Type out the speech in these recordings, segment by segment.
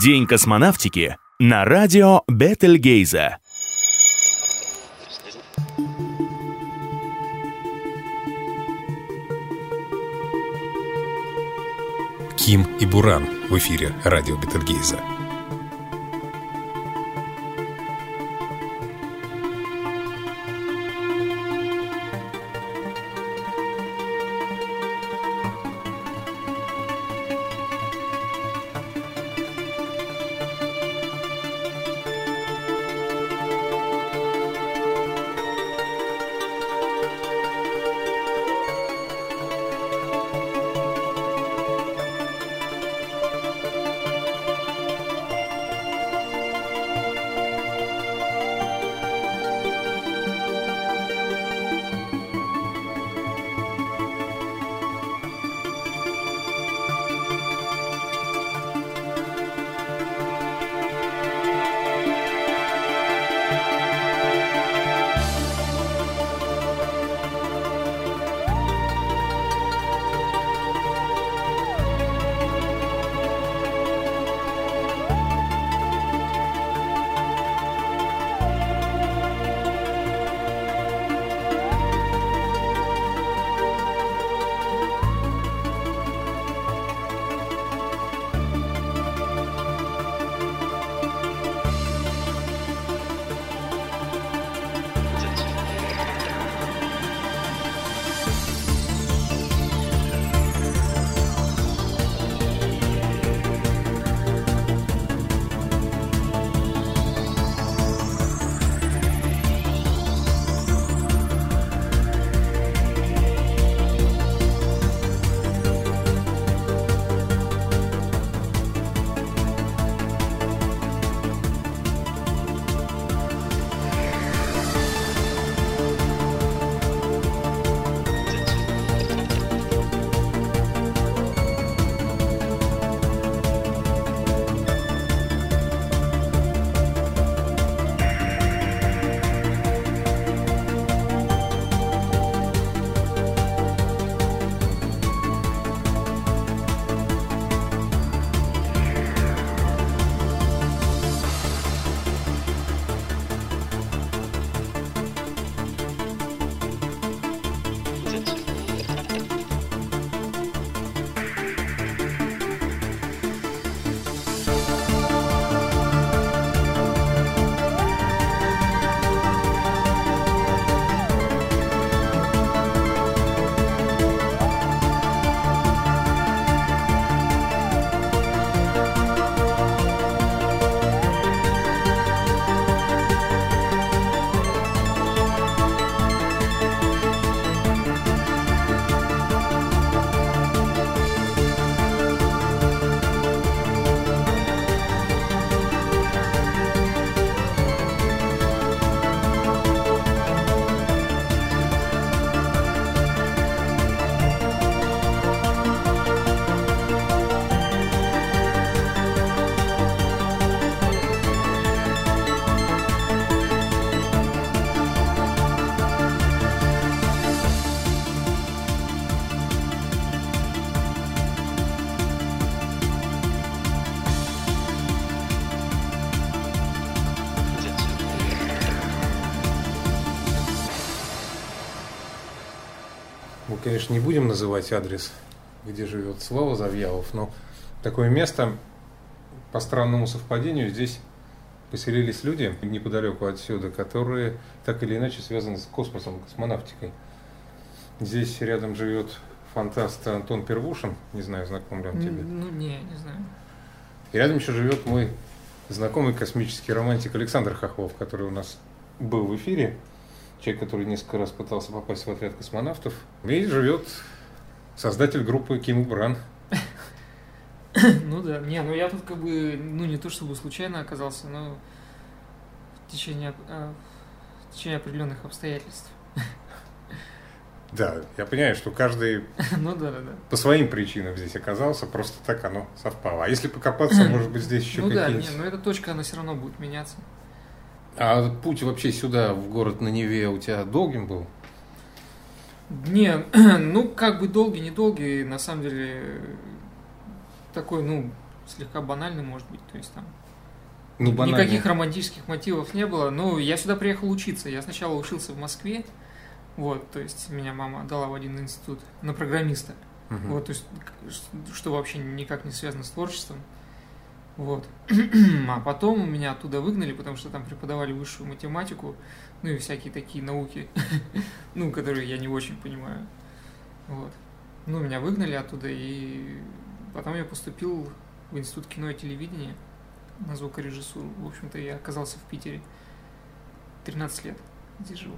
День космонавтики на радио Бетельгейза. Ким и Буран в эфире радио Бетельгейза. Конечно, не будем называть адрес, где живет Слава Завьялов, но такое место, по странному совпадению, здесь поселились люди неподалеку отсюда, которые так или иначе связаны с космосом, космонавтикой. Здесь рядом живет фантаст Антон Первушин, не знаю, знаком ли он тебе. Ну, не, не знаю. И рядом еще живет мой знакомый космический романтик Александр Хохлов, который у нас был в эфире. Человек, который несколько раз пытался попасть в отряд космонавтов. И живет создатель группы Ким Бран. Ну да, не, ну я тут как бы, ну не то чтобы случайно оказался, но в течение, а, в течение определенных обстоятельств. Да, я понимаю, что каждый Ну да, да, да. по своим причинам здесь оказался, просто так оно совпало. А если покопаться, может быть, здесь еще Ну да, не, но эта точка, она все равно будет меняться. А путь вообще сюда, в город на Неве, у тебя долгим был? Не, ну как бы долгий, недолгий, на самом деле такой, ну, слегка банальный, может быть, то есть там Ну, банально. никаких романтических мотивов не было. Ну, я сюда приехал учиться. Я сначала учился в Москве, вот, то есть меня мама дала в один институт на программиста. Мгм. Вот, то есть, что вообще никак не связано с творчеством. Вот. А потом меня оттуда выгнали, потому что там преподавали высшую математику, ну и всякие такие науки, ну, которые я не очень понимаю. Вот. Ну, меня выгнали оттуда, и потом я поступил в Институт кино и телевидения на звукорежиссуру. В общем-то, я оказался в Питере 13 лет, здесь живу.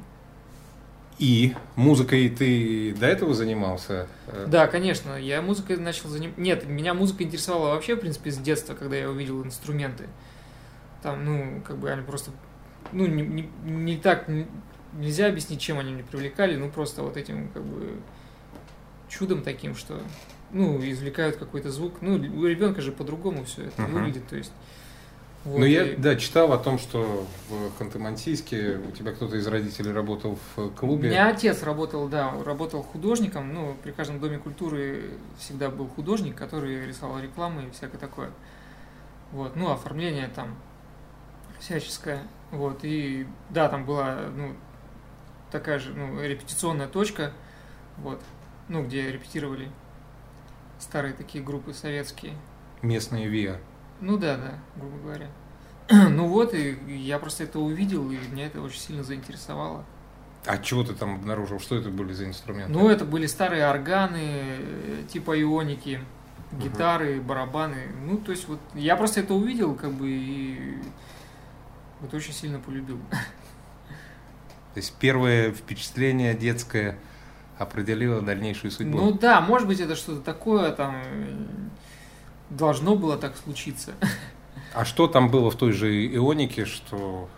И музыкой ты до этого занимался? Да, конечно, я музыкой начал заниматься. Нет, меня музыка интересовала вообще, в принципе, с детства, когда я увидел инструменты. Там, ну, как бы они просто, ну, не, не- не так, нельзя объяснить, чем они меня привлекали, ну, просто вот этим, как бы, чудом таким, что, ну, извлекают какой-то звук. Ну, у ребенка же по-другому все это Мгм. выглядит, то есть. Вот, Ну, я, да, читал о том, что в Ханты-Мансийске у тебя кто-то из родителей работал в У клубе. меня отец работал, да, работал художником, ну, при каждом доме культуры всегда был художник, который рисовал рекламы и всякое такое. Вот, ну, оформление там всяческое. Вот, и да, там была, ну, такая же, ну, репетиционная точка, вот, ну, где репетировали старые такие группы советские. Местные ВИА. Ну да, да, грубо говоря. Ну вот, и я просто это увидел, и меня это очень сильно заинтересовало. А чего ты там обнаружил? Что это были за инструменты? Ну, это были старые органы, э, типа ионики, гитары, барабаны. Ну, то есть вот я просто это увидел, как бы, и вот очень сильно полюбил. То есть первое впечатление детское определило дальнейшую судьбу. Ну да, может быть, это что-то такое, там, должно было так случиться. А что там было в той же ионике, что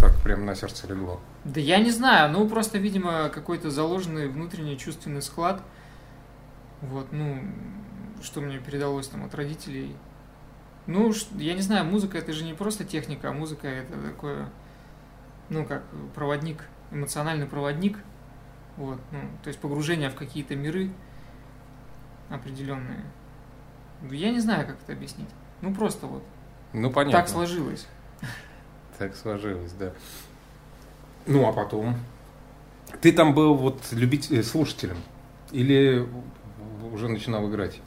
так прям на сердце легло? Да я не знаю, ну, просто, видимо, какой-то заложенный внутренний чувственный склад. Вот, ну, что мне передалось там от родителей. Ну, я не знаю, музыка это же не просто техника, а музыка это такое, ну, как проводник, эмоциональный проводник. Вот, ну, то есть погружение в какие-то миры определенные. Я не знаю, как это объяснить. Ну, просто вот Ну, понятно. так сложилось. Так сложилось, да. Ну, а потом? Ты там был вот любить, э, слушателем? Или уже начинал играть?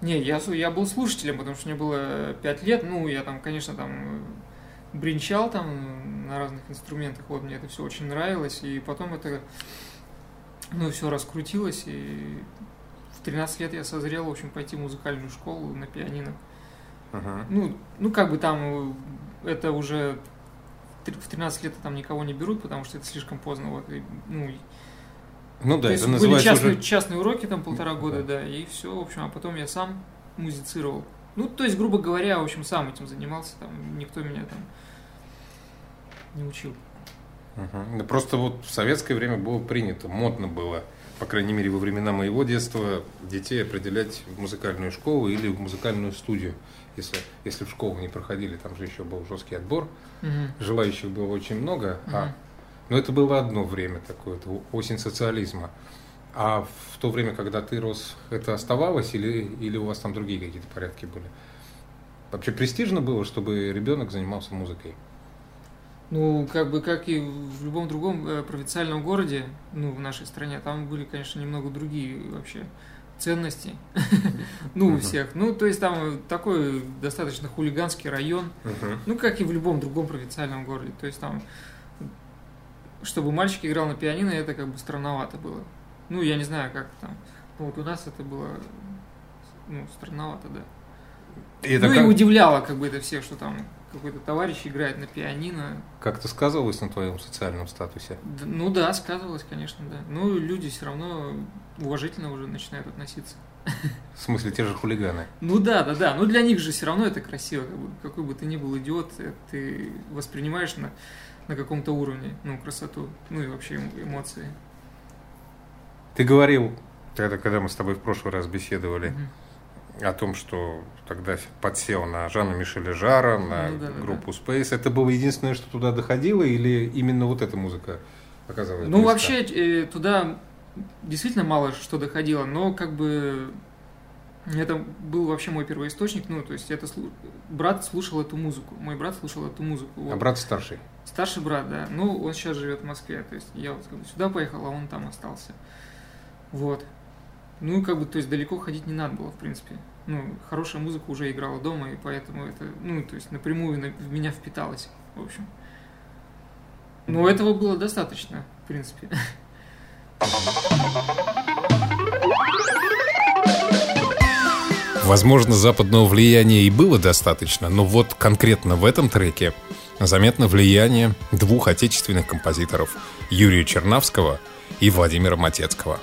Не, я, я был слушателем, потому что мне было 5 лет. Ну, я там, конечно, там бренчал там на разных инструментах. Вот мне это все очень нравилось. И потом это, ну, все раскрутилось. И 13 лет я созрел, в общем, пойти в музыкальную школу на пианино. Ага. Ну, ну как бы там э, это уже в тр- в 13 лет там никого не берут, потому что это слишком поздно. Вот, и, ну, Ну да, то есть это были называется частные, уже... частные уроки там полтора Да. года, да, и все, в общем, а потом я сам музицировал. Ну, то есть, грубо говоря, в общем, сам этим занимался, там, никто меня там не учил. Мгм. Да просто вот в советское время было принято, модно было, по крайней мере, во времена моего детства, детей определять в музыкальную школу или в музыкальную студию. Если, если в школу не проходили, там же еще был жесткий отбор, Мгм. желающих было очень много, а Мгм. Но это было одно время такое, это осень социализма. А в то время, когда ты рос, это оставалось или, или у вас там другие какие-то порядки были? Вообще престижно было, чтобы ребенок занимался музыкой? Ну, как бы, как и в любом другом э, провинциальном городе, ну, в нашей стране, там были, конечно, немного другие вообще ценности, ну, у всех. Ну, то есть, там такой достаточно хулиганский район, Ну, как и в любом другом провинциальном городе. То есть там, чтобы мальчик играл на пианино, это как бы странновато было. Ну, я не знаю, как там. Ну, вот у нас это было, ну, странновато, да. И это ну, как, и удивляло как бы это всех, что там какой-то товарищ играет на пианино. как-то сказывалось на твоем социальном статусе? Д- Ну да, сказывалось, конечно, да. Ну, люди все равно уважительно уже начинают относиться. В смысле, те же хулиганы? Ну да, да, да. Ну для них же все равно это красиво. Как бы, какой бы ты ни был идиот, э, ты воспринимаешь на, на каком-то уровне, ну, красоту, ну и вообще эм- эмоции. Ты говорил, тогда, когда мы с тобой в прошлый раз беседовали, Мгм. О том, что тогда подсел на Жанна Мишеля Жара, на Ну да, да, группу Space. Это было единственное, что туда доходило, или именно вот эта музыка оказалась Ну, близка? вообще, э, туда действительно мало что доходило, но как бы Это был вообще мой первоисточник, ну, то есть это слу... брат слушал эту музыку, мой брат слушал эту музыку. А вот. брат старший? Старший брат, да. Ну, он сейчас живет в Москве, то есть я вот сюда поехал, а он там остался. Вот. Ну, как бы, то есть далеко ходить не надо было, в принципе. Ну, хорошая музыка уже играла дома, и поэтому это, ну, то есть напрямую на- в меня впиталось, в общем. Но этого было достаточно, в принципе. Возможно, западного влияния и было достаточно, но вот конкретно в этом треке заметно влияние двух отечественных композиторов – Юрия Чернавского и Владимира Матецкого.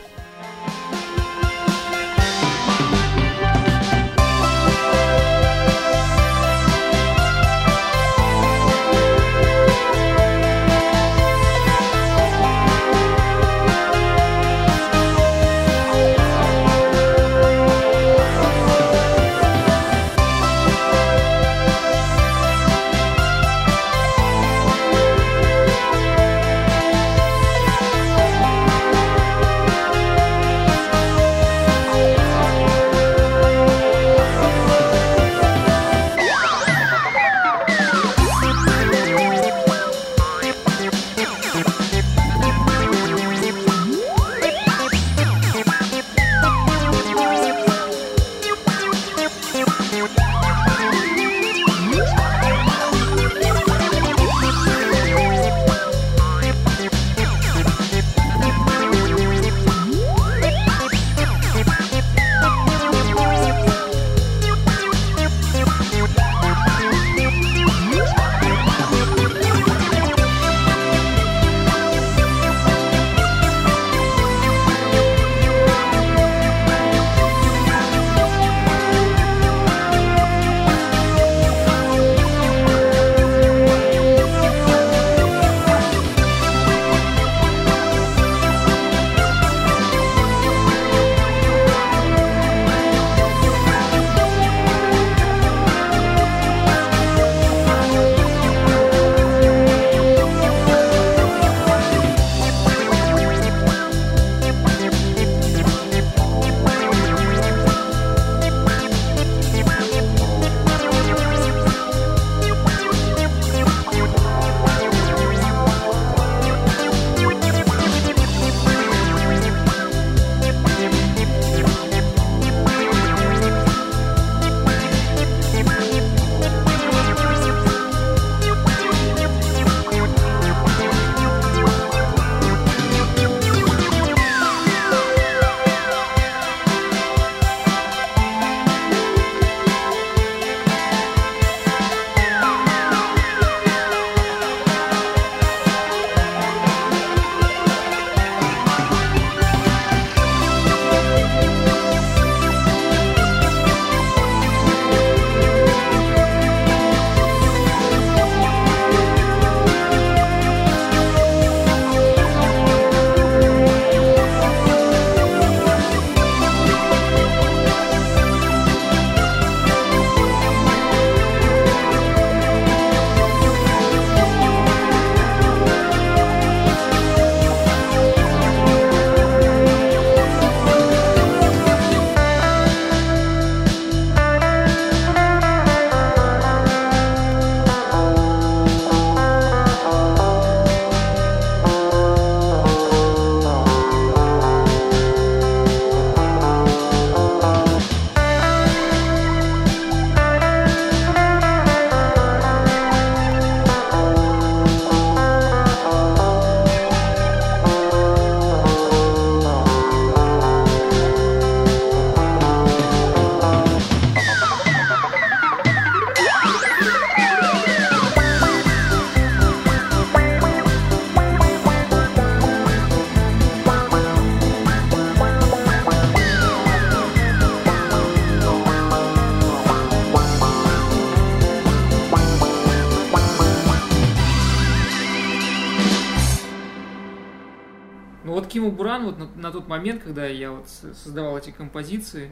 Ну вот Киму Буран, вот на, на тот момент, когда я вот создавал эти композиции,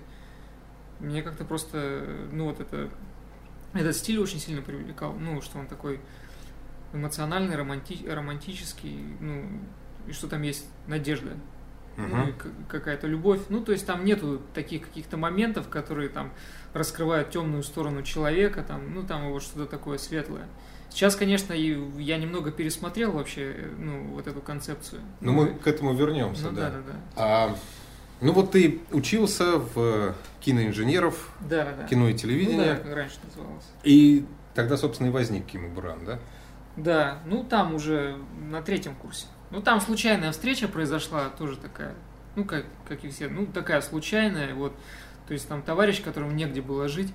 мне как-то просто, ну вот это, этот стиль очень сильно привлекал, ну, что он такой эмоциональный, романти- романтический, ну, и что там есть надежда. ну, и к- какая-то любовь. Ну, то есть там нету таких каких-то моментов, которые там раскрывают темную сторону человека, там, ну, там вот что-то такое светлое. Сейчас, конечно, я немного пересмотрел вообще, ну, вот эту концепцию. Ну, мы к этому вернемся, Ну, да. да, да, да. А, ну вот ты учился в киноинженеров, Да, да, да. кино и Ну, телевидение, да, как раньше называлось. и тогда, собственно, и возник Кима Буран, да? Да, ну там уже на третьем курсе. Ну там случайная встреча произошла, тоже такая, ну как, как и все, ну такая случайная, вот. То есть там товарищ, которому негде было жить,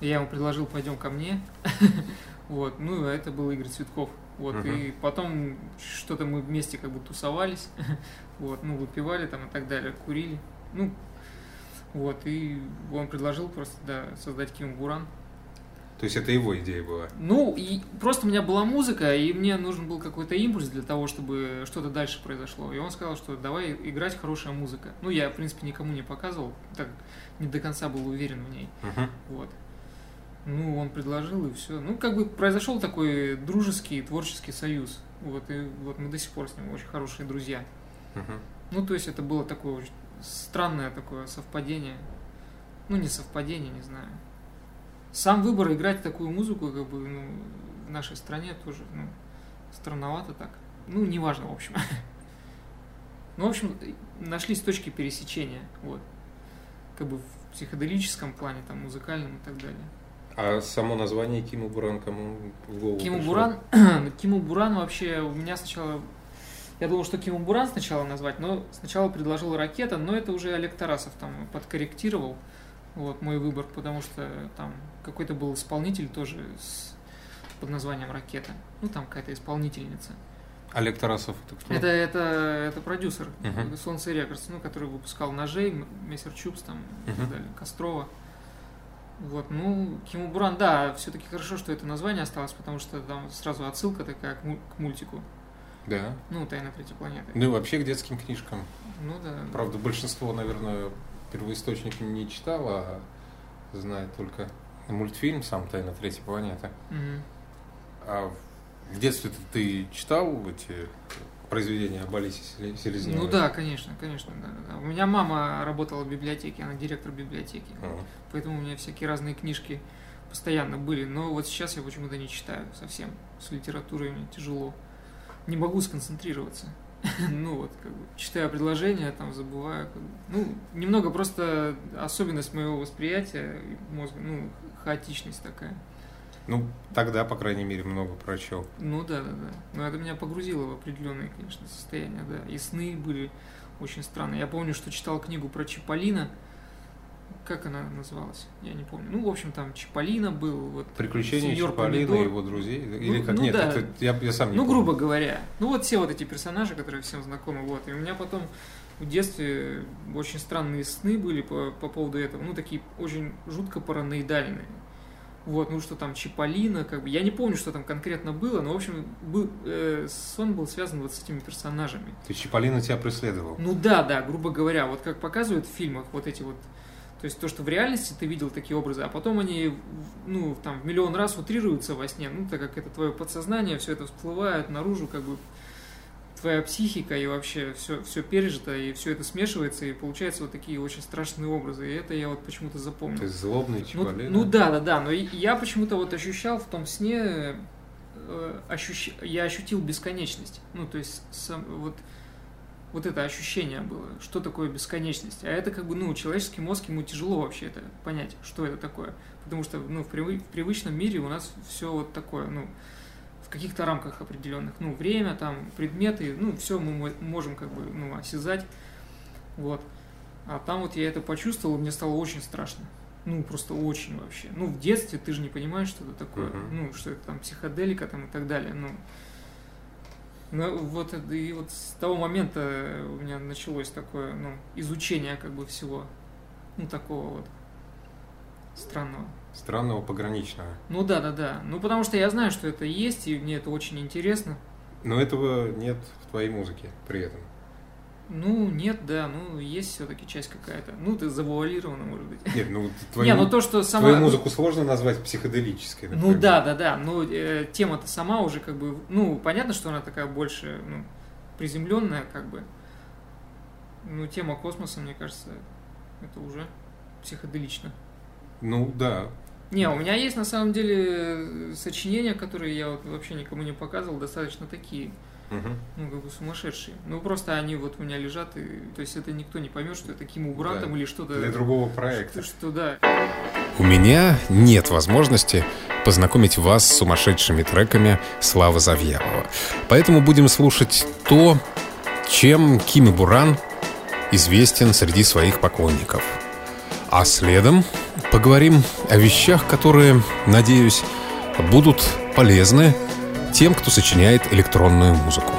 я ему предложил, пойдем ко мне. Вот, ну а это был Игорь Цветков. Вот, Мгм. и потом что-то мы вместе как бы тусовались, вот, ну, выпивали там и так далее, курили. Ну, вот, и он предложил просто, да, создать Ким Буран. То есть это его идея была. Ну, и просто у меня была музыка, и мне нужен был какой-то импульс для того, чтобы что-то дальше произошло. И он сказал, что давай играть хорошая музыка. Ну, я, в принципе, никому не показывал, так не до конца был уверен в ней. Мгм. Вот. Ну, он предложил, и все. Ну, как бы произошел такой дружеский, творческий союз. Вот, и вот мы до сих пор с ним очень хорошие друзья. Мгм. Ну, то есть это было такое очень странное такое совпадение. Ну, не совпадение, не знаю. Сам выбор играть такую музыку, как бы, ну, в нашей стране тоже, ну, странновато так. Ну, неважно, в общем. Ну, в общем, нашлись точки пересечения, вот. Как бы в психоделическом плане, там, музыкальном и так далее. А само название Кима Буран кому в голову Киму пришло? Буран, Киму Буран вообще у меня сначала, я думал, что Киму Буран сначала назвать, но сначала предложил Ракета, но это уже Олег Тарасов там подкорректировал, вот мой выбор, потому что там какой-то был исполнитель тоже с, под названием Ракета, ну там какая-то исполнительница. Олег Тарасов, это кто? Это, это, это продюсер Мгм. Solnze Records, ну, который выпускал Ножей, M- Messer Chups там и так далее, Кострова. Вот, ну, Киму Буран, да, все-таки хорошо, что это название осталось, потому что там сразу отсылка такая к, му- к мультику. Да. Ну, Тайна третьей планеты. Ну и вообще к детским книжкам. Ну да. Правда, большинство, наверное, первоисточник не читало, а знает только мультфильм сам «Тайна третьей планеты». Мгм. А в детстве ты читал эти произведения об Алисе Селе- Селезневой? Ну да, конечно, конечно, да. У меня мама работала в библиотеке, она директор библиотеки. А, Поэтому у меня всякие разные книжки постоянно были. Но вот сейчас я почему-то не читаю совсем. С литературой мне тяжело. Не могу сконцентрироваться. Ну вот, как бы, читаю предложения, там забываю. как бы. Ну, немного просто особенность моего восприятия мозга, ну, хаотичность такая. Ну, тогда, по крайней мере, много прочел. Ну да, да, да. Но это меня погрузило в определенные, конечно, состояния, да. И сны были очень странные. Я помню, что читал книгу про Чиполлино. Как она называлась? Я не помню. Ну, в общем, там Чиполлино был. Вот, Приключения Чаполина и его друзей. Или Ну, как? ну Нет, да. это я, я сам не Ну, помню. грубо говоря. Ну, вот все вот эти персонажи, которые всем знакомы. Вот. И у меня потом в детстве очень странные сны были по, по поводу этого. Ну, такие очень жутко параноидальные. Вот, ну что там, Чиполлино, как бы, я не помню, что там конкретно было, но, в общем, был, э, сон был связан вот с этими персонажами. То есть Чаполина тебя преследовал? Ну да, да, грубо говоря, вот как показывают в фильмах вот эти вот, то есть то, что в реальности ты видел такие образы, а потом они, ну, там, в миллион раз утрируются во сне, ну, так как это твое подсознание, все это всплывает наружу, как бы твоя психика и вообще все, все пережито, и все это смешивается, и получаются вот такие очень страшные образы, и это я вот почему-то запомнил. То есть злобный Ну, Чаполина? ну да, да, да, но я почему-то вот ощущал в том сне, э, ощущ- я ощутил бесконечность. Ну, то есть сам, вот, вот это ощущение было, что такое бесконечность. А это как бы, ну, человеческий мозг, ему тяжело вообще это понять, что это такое. Потому что, ну, в, привы- в привычном мире у нас все вот такое, ну, в каких-то рамках определенных. Ну, время, там, предметы, ну, все мы мо- можем как бы, ну, осязать. Вот. А там вот я это почувствовал, и мне стало очень страшно. Ну, просто очень вообще. Ну, в детстве ты же не понимаешь, что это такое. Мгм. Ну, что это там психоделика там и так далее. Ну, ну, вот и вот с того момента у меня началось такое, ну, изучение как бы всего, ну, такого вот странного. Странного пограничного. Ну да, да, да. Ну потому что я знаю, что это есть, и мне это очень интересно. Но этого нет в твоей музыке при этом. Ну, нет, да, ну, есть все-таки часть какая-то. Ну, ты завуалирована, может быть. Нет, ну твою, Не, ну то, что сама... твою музыку сложно назвать психоделической. Ну например. да, да, да. Ну, э, тема-то сама уже как бы, ну, понятно, что она такая больше, ну, приземленная, как бы. Ну, тема космоса, мне кажется, это уже психоделично. Ну, да. Не, у меня есть на самом деле сочинения, которые я вот вообще никому не показывал, достаточно такие, Мгм. ну, как бы сумасшедшие. Ну, просто они вот у меня лежат, и, то есть это никто не поймет, что это Киму Брантом Да. или что-то. Для другого проекта. Что, что да. У меня нет возможности познакомить вас с сумасшедшими треками Славы Завьялова. Поэтому будем слушать то, чем Кими Буран известен среди своих поклонников. А следом поговорим о вещах, которые, надеюсь, будут полезны тем, кто сочиняет электронную музыку.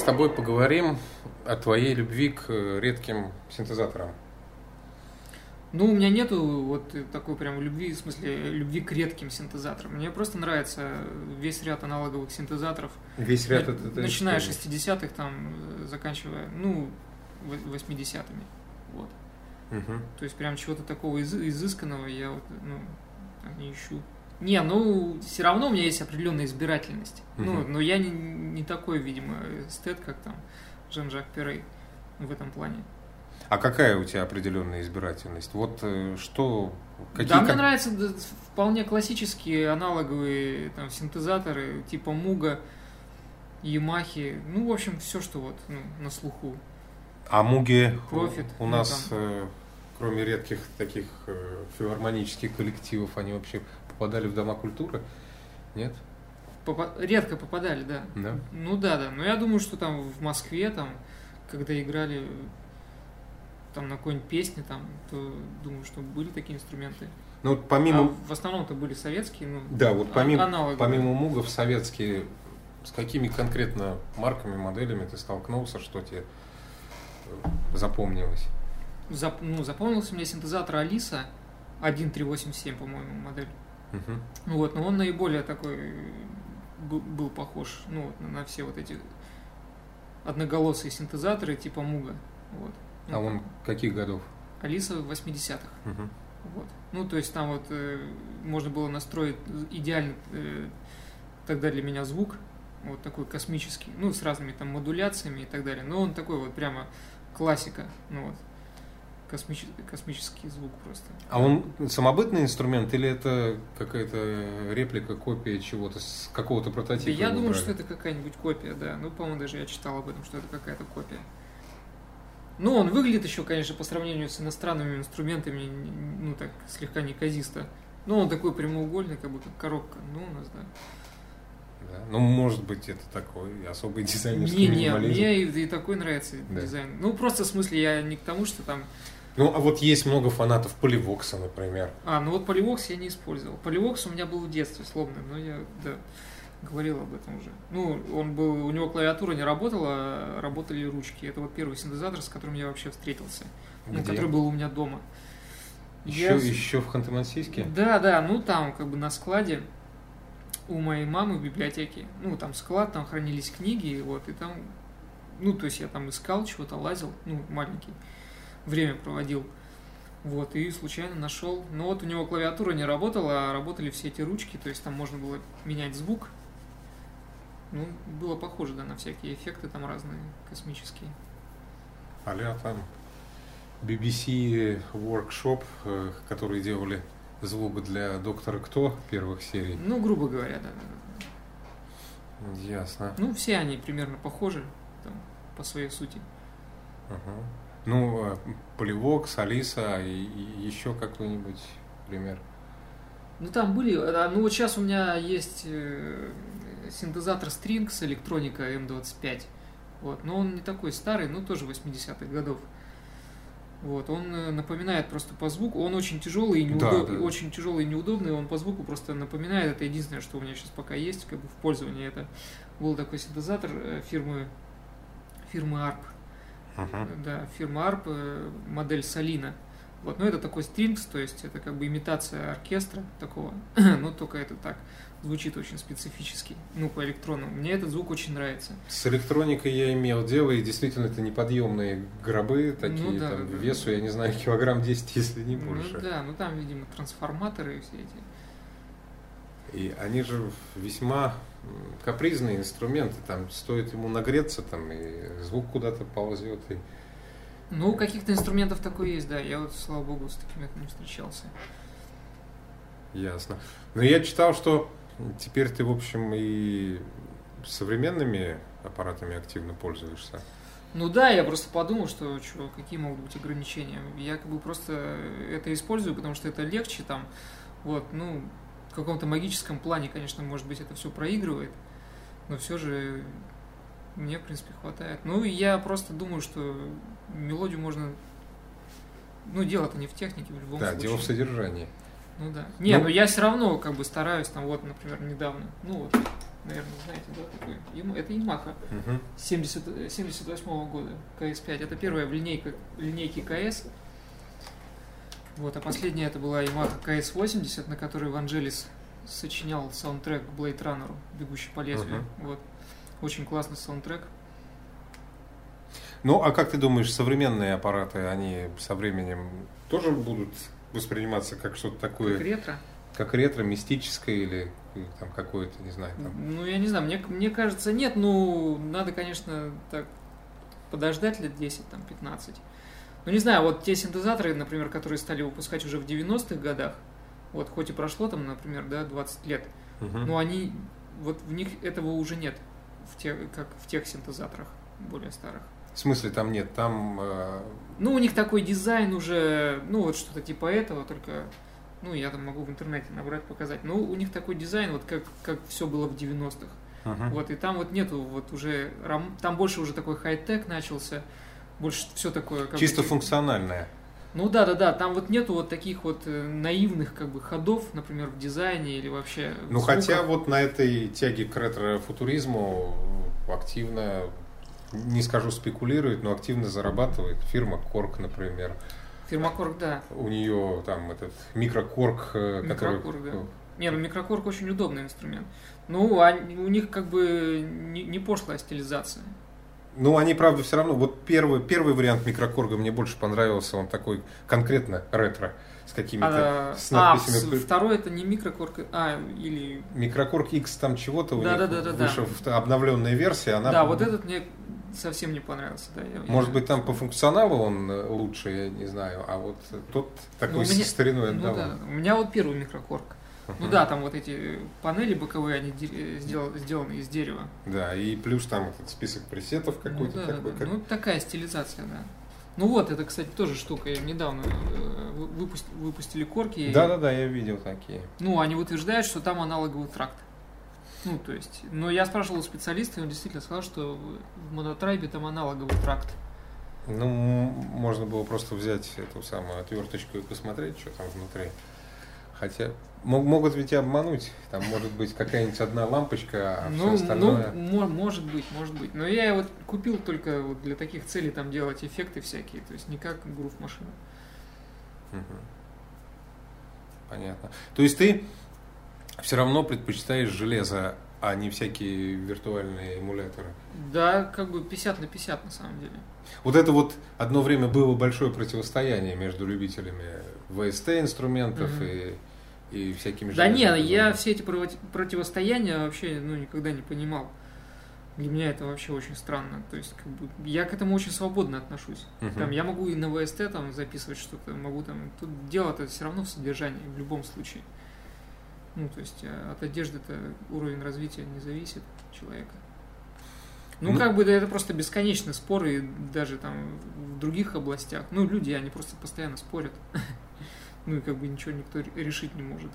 С тобой поговорим о твоей любви к э, редким синтезаторам. Ну, у меня нету вот такой прям любви, в смысле, любви к редким синтезаторам. Мне просто нравится весь ряд аналоговых синтезаторов. Весь ряд На- это- Начиная с что? 60-х, там, э, заканчивая, ну, в- 80-ми. Вот. Мгм. То есть прям чего-то такого из- изысканного я вот, ну, не ищу. Не, ну, все равно у меня есть определенная избирательность. Ну, Мгм. но я не, не такой, видимо, эстет, как там Жан-Жак Перрей в этом плане. А какая у тебя определенная избирательность? Вот э, что, какие да, мне нравятся вполне классические аналоговые там, синтезаторы типа Муга, Ямахи, ну, в общем, все, что вот ну, на слуху. А Муги Profit, у ну, нас, там. э, кроме редких таких э, филармонических коллективов, они вообще попадали в дома культуры? Нет? Попа- редко попадали, да. Да? Ну да, да. Но я думаю, что там в Москве, там, когда играли там на какой-нибудь песне, там, то думаю, что были такие инструменты. Ну, вот А помимо... в основном-то были советские, ну, Да, вот а- помимо, аналоговые. помимо Мугов советские, с какими конкретно марками, моделями ты столкнулся, что тебе э, запомнилось? Зап- ну, запомнился мне синтезатор Алиса 1387, по-моему, модель. Ну вот, но он наиболее такой был, был похож, ну, вот, на, все вот эти одноголосые синтезаторы типа Муга. Вот. А Ну, он каких годов? Алиса 80-х. Мгм. Вот. Ну, то есть там вот э, можно было настроить идеально э, тогда для меня звук, вот такой космический, ну, с разными там модуляциями и так далее. Но он такой вот прямо классика, ну вот, космич- космический звук просто. А он самобытный инструмент или это какая-то реплика, копия чего-то, с какого-то Да прототипа? я его думаю, брали? что это какая-нибудь копия, да. Ну, по-моему, даже я читал об этом, что это какая-то копия. Ну, он выглядит еще, конечно, по сравнению с иностранными инструментами, ну, так, слегка неказисто. Ну, он такой прямоугольный, как бы, как коробка. Ну, у нас, да. Да. Ну, может быть, это такой особый дизайнерский Не, не, минимализм. мне и, и такой нравится Да. дизайн. Ну, просто в смысле, я не к тому, что там... Ну, а вот есть много фанатов Поливокса, например. А, ну вот поливокс я не использовал. Поливокс у меня был в детстве сломанный, но я, да, говорил об этом уже. Ну, он был, у него клавиатура не работала, а работали ручки. Это вот первый синтезатор, с которым я вообще встретился. Ну, Где? который был у меня дома. Еще, Я- еще в Ханты-Мансийске? Да, да, ну там как бы на складе у моей мамы в библиотеке, ну там склад, там хранились книги, вот, и там, ну то есть я там искал чего-то, лазил, ну маленький, время проводил, вот, и случайно нашел, но вот у него клавиатура не работала, а работали все эти ручки, то есть там можно было менять звук, ну, было похоже, да, на всякие эффекты там разные, космические. а там BBC Workshop, э, которые делали звук для Доктора Кто первых серий. Ну, грубо говоря, да. Ясно. Ну, все они примерно похожи, там, по своей сути. Ага. Ну, э, Поливокс, Алиса и, и еще какой-нибудь пример. Ну там были, а, ну вот сейчас у меня есть э, синтезатор Strings электроника M25, вот, но он не такой старый, но тоже 80-х годов. Вот, он э, напоминает просто по звуку, он очень тяжелый и Да, неудобный, да. очень тяжелый и неудобный, он по звуку просто напоминает, это единственное, что у меня сейчас пока есть, как бы в пользовании, это был такой синтезатор э, фирмы, фирмы ARP, Ага. да, фирма ARP, э, модель Салина. Вот, но это такой стрингс, то есть это как бы имитация оркестра такого, но только это так звучит очень специфически, ну, по электронному. Мне этот звук очень нравится. С электроникой я имел дело, и действительно это неподъемные гробы такие, Ну да, там, да. весу, я не знаю, килограмм 10, если не больше. Ну да, ну там, видимо, трансформаторы и все эти. И они же весьма капризные инструменты, там стоит ему нагреться, там и звук куда-то ползет. И... Ну, каких-то инструментов такое есть, да. Я вот, слава богу, с такими не встречался. Ясно. Но я читал, что теперь ты, в общем, и современными аппаратами активно пользуешься. Ну да, я просто подумал, что чё, какие могут быть ограничения. Я как бы просто это использую, потому что это легче там. Вот, ну, каком-то магическом плане, конечно, может быть, это все проигрывает, но все же мне, в принципе, хватает. Ну, я просто думаю, что мелодию можно... Ну, дело-то не в технике, в любом да, случае. дело в содержании. Ну да. Не, Ну- но я все равно как бы стараюсь, там вот, например, недавно, ну вот, наверное, знаете, да, такой, это Ямаха. Мгм. 70, 78 года, КС-5. Это первая в линейка, линейке КС. Вот, а последняя это была Yamaha КС-80, на которой Ванжелис сочинял саундтрек к Blade Runner, «Бегущий по лезвию». Мгм. Вот. Очень классный саундтрек. Ну, а как ты думаешь, современные аппараты, они со временем тоже будут восприниматься как что-то такое, Как ретро? как ретро, мистическое или, или там какое-то, не знаю, там. Ну, я не знаю, мне, мне кажется, нет, ну, надо, конечно, так подождать лет 10, там, 15. Ну, не знаю, вот те синтезаторы, например, которые стали выпускать уже в 90-х годах, вот хоть и прошло там, например, да, 20 лет, Мгм. но они, вот в них этого уже нет, в тех, как в тех синтезаторах более старых. В смысле там нет, там э, Ну, у них такой дизайн уже, ну, вот что-то типа этого, только, ну, я там могу в интернете набрать, показать. Ну, у них такой дизайн, вот как, как все было в 90-х. мгм. Вот, и там вот нету вот уже, там больше уже такой хай-тек начался, больше все такое... как бы- чисто функциональное. Ну да, да, да, там вот нету вот таких вот э, наивных как бы ходов, например, в дизайне или вообще... Ну, хотя звуках. вот на этой тяге к ретро-футуризму активно, не скажу спекулирует, но активно зарабатывает фирма Корк, например. Фирмакорг, да. У нее там этот микрокорк, э, который... Микрокорк, да. Не, ну микрокорг очень удобный инструмент. Ну, а у них как бы не, не пошлая стилизация. Ну, они, правда, все равно... Вот первый, первый вариант микрокорга мне больше понравился. Он такой конкретно ретро, с какими-то... А, с а, надписями. с- второй это не микрокорг, а, или... Микрокорг X там чего-то у Да, них да, да, да, да. вышла в- обновленная версия. Она, Да, вот этот мне совсем не понравился. Да, я- Может я- быть, там по функционалу он э, лучше, я не знаю. А вот тот такой Ну, меня- стариной Ну отдавал. да, у меня вот первый микрокорг. Ну да, там вот эти панели боковые, они де- сделал- сделаны из дерева. Да, и плюс там этот список пресетов Ну какой-то да, да, такой. да. как- Ну такая стилизация, да. Ну вот, это, кстати, тоже штука. Недавно э, вы- выпуст- выпустили корки. Да, да, да, я видел такие. Ну, они утверждают, что там аналоговый тракт. Ну, то есть, но я спрашивал у специалиста, и он действительно сказал, что в монотрайбе там аналоговый тракт. Ну, можно было просто взять эту самую отверточку и посмотреть, что там внутри. Хотя могут ведь и обмануть. Там может быть какая-нибудь одна лампочка, а ну, все ну, остальное. мо- может быть, может быть. Но я вот купил только вот для таких целей там делать эффекты всякие, то есть не как грув машина. Мгм. Понятно. То есть ты все равно предпочитаешь железо, а не всякие виртуальные эмуляторы. Да, как бы 50 на 50 на самом деле. Вот это вот одно время было большое противостояние между любителями VST инструментов Мгм. и, и всякими Да не, я все эти проти- противостояния вообще ну, никогда не понимал. Для меня это вообще очень странно. То есть, как бы, я к этому очень свободно отношусь. Мгм. Там, я могу и на VST там записывать что-то, могу там. Тут дело-то все равно в содержании, в любом случае. Ну, то есть э, от одежды-то уровень развития не зависит человека. Ну, Ну- как бы да, это просто бесконечный спор, и даже там в других областях. Ну, люди, они просто постоянно спорят. Ну и как бы ничего никто ре- решить не может.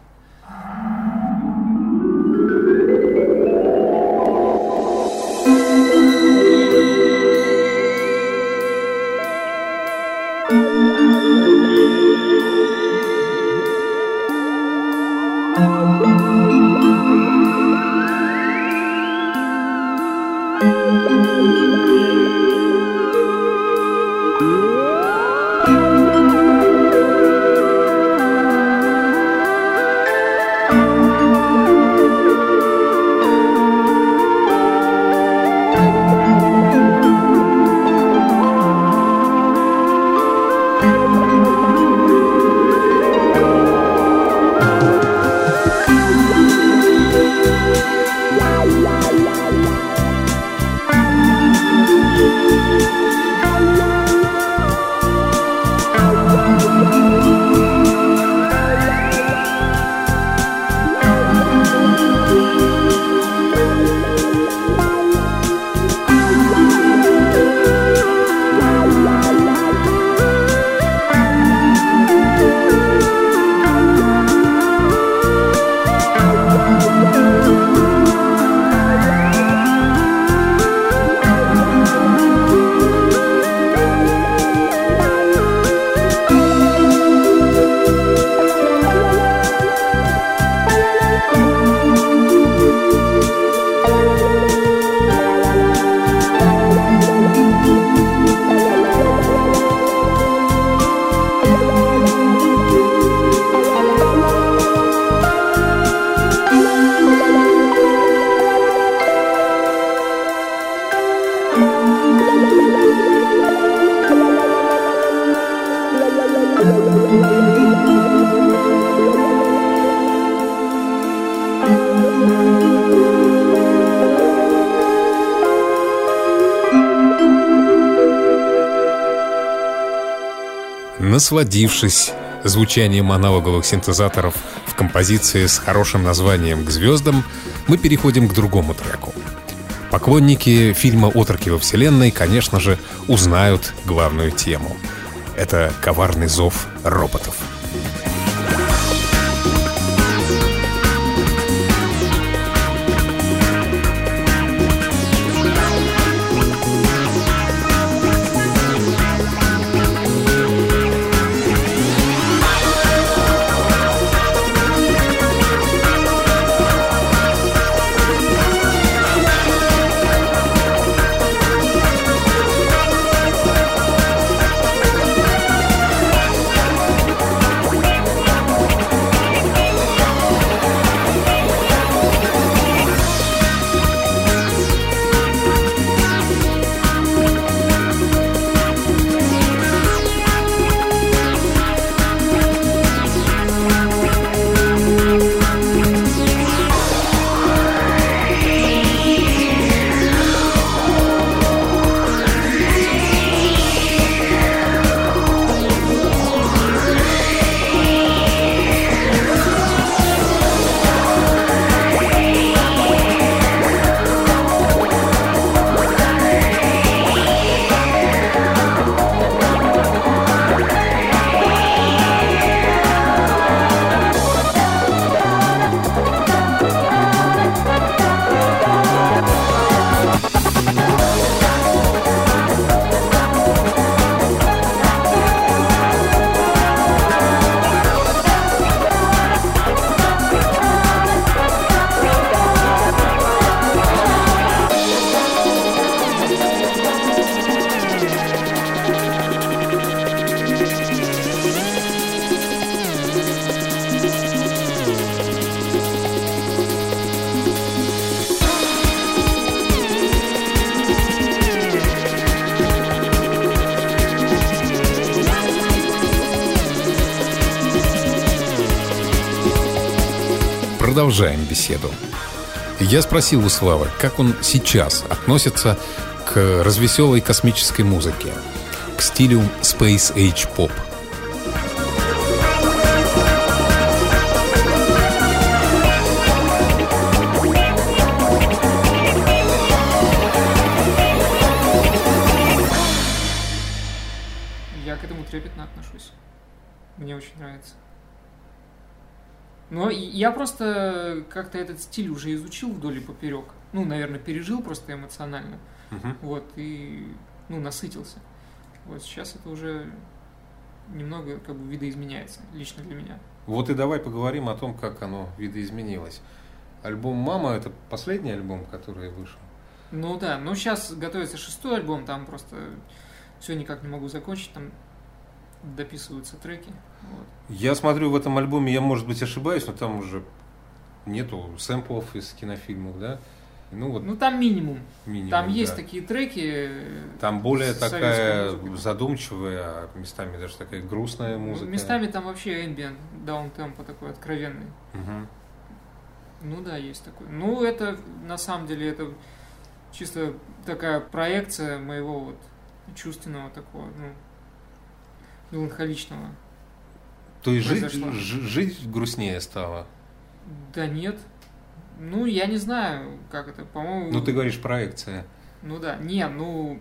Насладившись звучанием аналоговых синтезаторов в композиции с хорошим названием «К звездам», мы переходим к другому треку. Поклонники фильма «Отроки во Вселенной», конечно же, узнают главную тему. Это коварный зов роботов. Продолжаем беседу. Я спросил у Славы, как он сейчас относится к развеселой космической музыке, к стилю Space Age Pop. Я к этому трепетно отношусь. Мне очень нравится. Но я просто как-то этот стиль уже изучил вдоль и поперек. Ну, наверное, пережил просто эмоционально. Мгм. Вот, и, ну, насытился. Вот сейчас это уже немного как бы видоизменяется, лично для меня. Вот и давай поговорим о том, как оно видоизменилось. Альбом «Мама» — это последний альбом, который вышел. Ну да, ну сейчас готовится шестой альбом, там просто все никак не могу закончить, там дописываются треки. Вот. Я смотрю в этом альбоме, я, может быть, ошибаюсь, но там уже нету сэмплов из кинофильмов, да? Ну вот Ну там минимум. минимум. Там есть да. такие треки. э, Там более такая музыкой. задумчивая, а местами даже такая грустная Ну, музыка. Местами там вообще ambient, даунтемпо такой откровенный. Мгм. Ну да, есть такой. Ну это на самом деле это чисто такая проекция моего вот чувственного такого, ну, меланхоличного. То есть жить, произошло. жить грустнее стало. Да нет. Ну, я не знаю, как это, по-моему... Ну, ты говоришь проекция. Ну да, не, ну,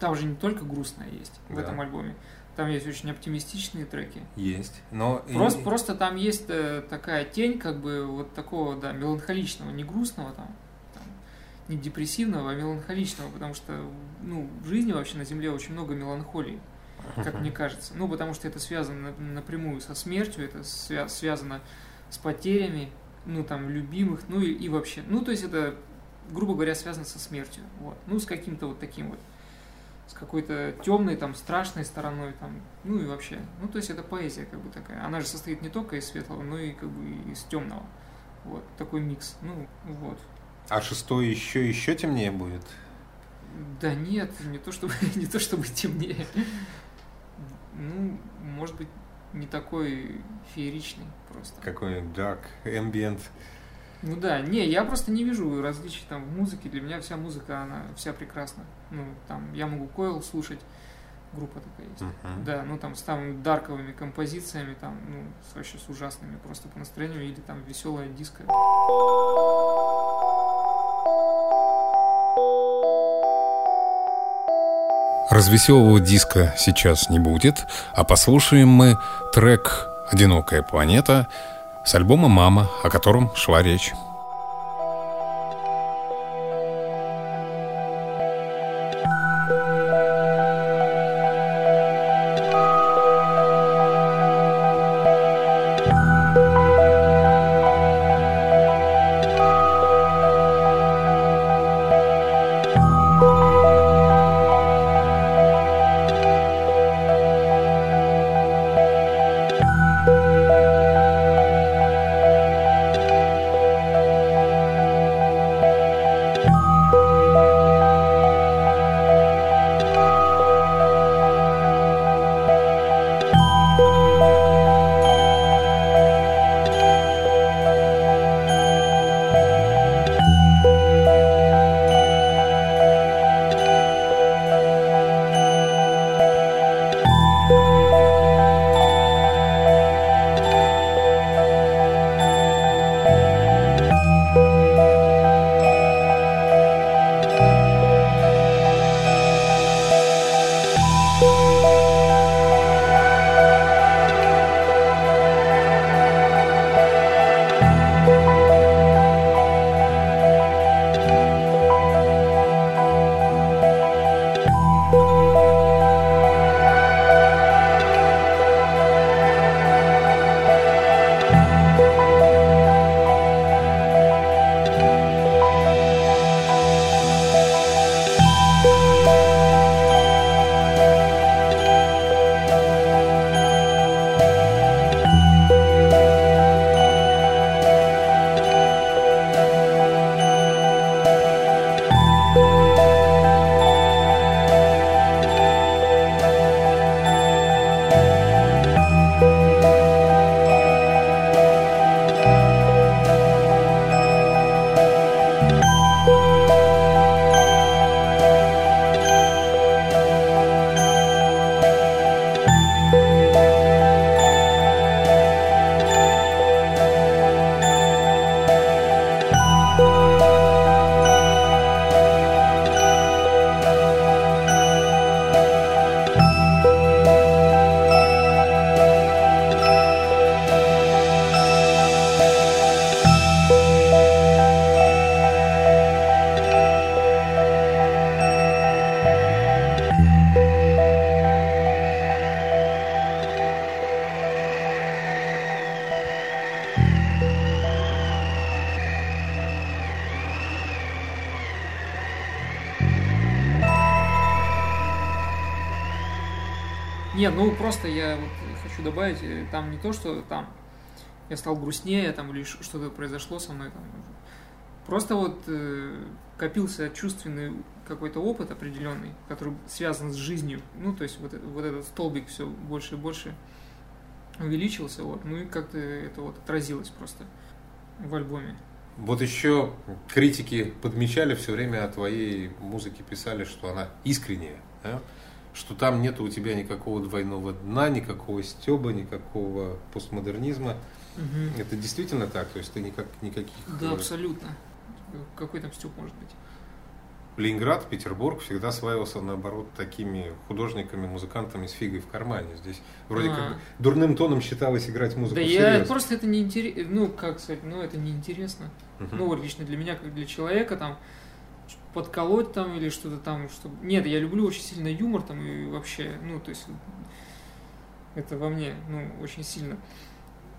там же не только грустное есть в Да. этом альбоме. Там есть очень оптимистичные треки. Есть. Но и- Просто, просто там есть э, такая тень, как бы вот такого, да, меланхоличного, не грустного там, там, не депрессивного, а меланхоличного, потому что, ну, в жизни вообще на Земле очень много меланхолии, как мне кажется. Ну, потому что это связано на- напрямую со смертью, это свя- связано с потерями, ну, там, любимых, ну, и, и вообще. Ну, то есть это, грубо говоря, связано со смертью, вот. Ну, с каким-то вот таким вот, с какой-то темной, там, страшной стороной, там, ну, и вообще. Ну, то есть это поэзия, как бы, такая. Она же состоит не только из светлого, но и, как бы, из темного. Вот, такой микс. Ну, вот. А шестой еще еще темнее будет. Да нет, не то чтобы, не то чтобы темнее. Ну, может быть, не такой фееричный просто. Какой-нибудь dark, ambient. Ну да, не, я просто не вижу различий там в музыке. Для меня вся музыка, она вся прекрасна. Ну, там, я могу койл слушать, Группа такая есть. Мгм. Да, ну там с там дарковыми композициями, там, ну, вообще с ужасными просто по настроению, или там веселая диско. Развеселого диска сейчас не будет, а послушаем мы трек «Одинокая планета» с альбома «Мама», о котором шла речь. Добавить, там не то, что там я стал грустнее, там или что-то произошло со мной, там, просто вот э, копился чувственный какой-то опыт определенный, который связан с жизнью, ну то есть вот, вот этот столбик все больше и больше увеличился, вот, ну и как-то это вот отразилось просто в альбоме. Вот еще критики подмечали все время о твоей музыке, писали, что она искренняя, да? Что там нет у тебя никакого двойного дна, никакого стеба, никакого постмодернизма. Это действительно так? То есть ты никак, никаких... Да, э, абсолютно. Какой там стёб может быть? Ленинград, Петербург всегда славился, наоборот, такими художниками, музыкантами с фигой в кармане. Здесь вроде А. как дурным тоном считалось играть музыку Да я просто это не интересно, ну как сказать, ну это не интересно. Мгм. Ну вот лично для меня, как для человека, там подколоть там или что-то там, чтобы... Нет, я люблю очень сильно юмор там и вообще, ну то есть это во мне, ну очень сильно.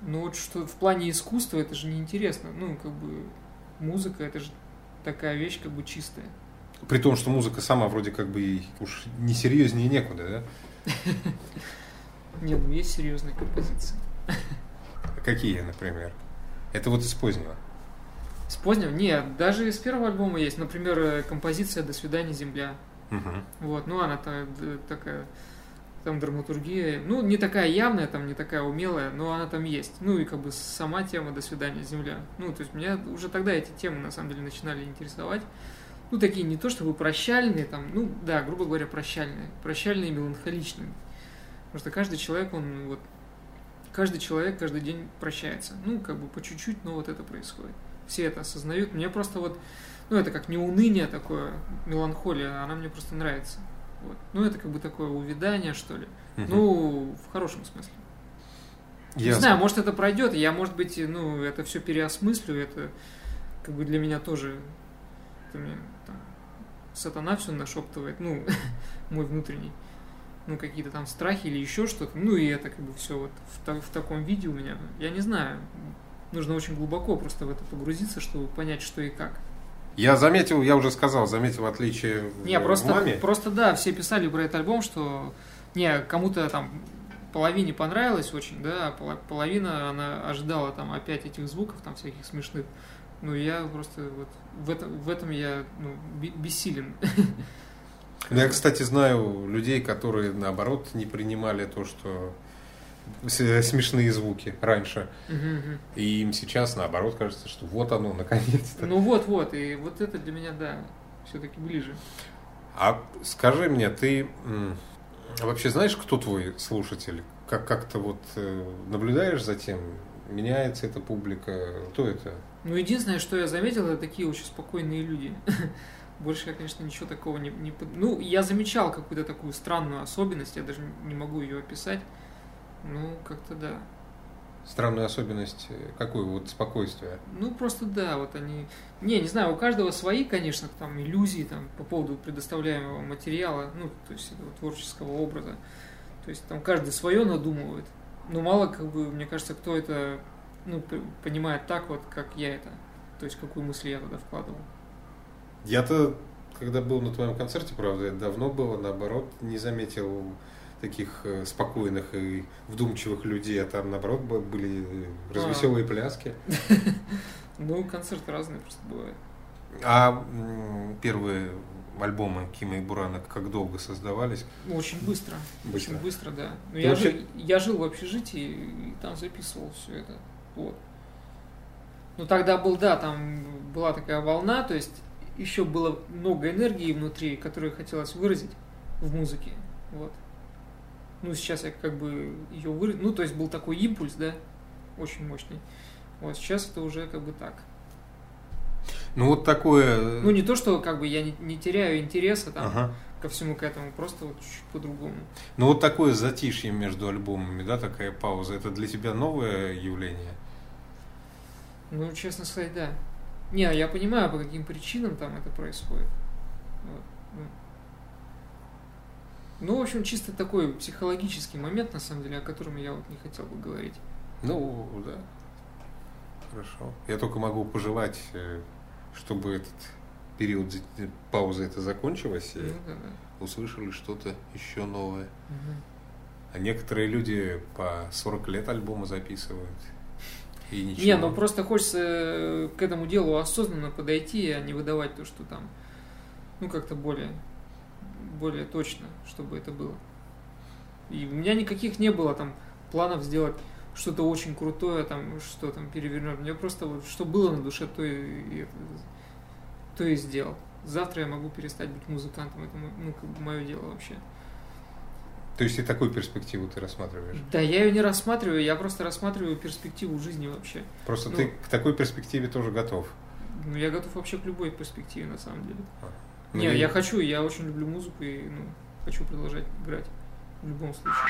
Но вот что в плане искусства это же неинтересно. Ну как бы музыка это же такая вещь как бы чистая. При том, что музыка сама вроде как бы уж не серьезнее некуда, да? Нет, ну есть серьезные композиции. Какие, например? Это вот из позднего. С позднего? Нет, даже из первого альбома есть. Например, э, композиция «До свидания, земля». Мгм. Вот, ну она та- д- такая, там драматургия, ну не такая явная, там не такая умелая, но она там есть. Ну и как бы сама тема «До свидания, земля». Ну, то есть меня уже тогда эти темы на самом деле начинали интересовать. ну, такие не то чтобы прощальные, там, ну, да, грубо говоря, прощальные, прощальные и меланхоличные. Потому что каждый человек, он вот, каждый человек каждый день прощается. Ну, как бы по чуть-чуть, но вот это происходит. Все это осознают. Мне просто вот, ну, это как не уныние такое, меланхолия, она мне просто нравится. Вот. Ну, это как бы такое увядание, что ли. Ну, в хорошем смысле. Не знаю, может это пройдет, я, может быть, ну, это все переосмыслю, это как бы для меня тоже это мне, там, сатана все нашептывает, ну, мой внутренний, ну, какие-то там страхи или еще что-то, ну, и это как бы все вот в, в таком виде у меня, я не знаю, нужно очень глубоко просто в это погрузиться, чтобы понять, что и как. Я заметил, я уже сказал, заметил отличие не, в просто, маме. Просто да, все писали про этот альбом, что не, кому-то там половине понравилось очень, да, а половина она ожидала там опять этих звуков, там всяких смешных. Ну, я просто вот в этом, в этом я ну, бессилен. Ну, я, кстати, знаю людей, которые, наоборот, не принимали то, что смешные звуки раньше. И им сейчас, наоборот, кажется, что вот оно, наконец-то. Ну вот-вот, и вот это для меня, да, все-таки ближе. А скажи мне, ты вообще знаешь, кто твой слушатель? Как как-то вот э, наблюдаешь за тем, меняется эта публика, кто это? Ну, единственное, что я заметил, это такие очень спокойные люди. Больше я, конечно, ничего такого не... не... Ну, я замечал какую-то такую странную особенность, я даже не могу ее описать. Ну, как-то да. Странную особенность э, какую? Вот спокойствие? Ну, просто да, вот они... Не, не знаю, у каждого свои, конечно, там иллюзии там, по поводу предоставляемого материала, ну, то есть этого творческого образа. То есть там каждый свое надумывает. Но мало, как бы, мне кажется, кто это ну, понимает так вот, как я это. То есть какую мысль я туда вкладывал. Я-то, когда был на твоем концерте, правда, давно было, наоборот, не заметил таких э, спокойных и вдумчивых людей, а там, наоборот, были развеселые а. пляски. Ну, концерты разные просто бывают. А первые альбомы Кима и Бурана как долго создавались? Очень быстро. быстро. Очень быстро, да. Но я, вообще... жил, я жил в общежитии и там записывал все это. Вот. Ну тогда был, да, там была такая волна, то есть еще было много энергии внутри, которую хотелось выразить в музыке. Вот. Ну, сейчас я как бы ее выразил. Ну, то есть был такой импульс, да, очень мощный. Вот сейчас это уже как бы так. Ну, вот такое... Ну, не то, что как бы я не, не теряю интереса там ага. ко всему к этому, просто вот чуть-чуть по-другому. Ну, вот такое затишье между альбомами, да, такая пауза, это для тебя новое явление? Ну, честно сказать, да. Не, я понимаю, по каким причинам там это происходит. Вот. Ну, в общем, чисто такой психологический момент, на самом деле, о котором я вот не хотел бы говорить. Ну, да. Хорошо. Я только могу пожелать, э, чтобы этот период паузы это закончилась, и ну, да, да. услышали что-то еще новое. Угу. А некоторые люди по 40 лет альбома записывают. И ничего. Не, ну просто хочется э, к этому делу осознанно подойти, а не выдавать то, что там, ну, как-то более более точно, чтобы это было. И у меня никаких не было там планов сделать что-то очень крутое, там, что там перевернуть. Мне просто вот, что было на душе, то и, и, то и сделал. Завтра я могу перестать быть музыкантом, это ну, как бы мое дело вообще. То есть и такую перспективу ты рассматриваешь? Да, я ее не рассматриваю, я просто рассматриваю перспективу жизни вообще. Просто ну, ты к такой перспективе тоже готов? Ну, я готов вообще к любой перспективе, на самом деле. А. Не, я хочу, я очень люблю музыку и ну, хочу продолжать играть в любом случае.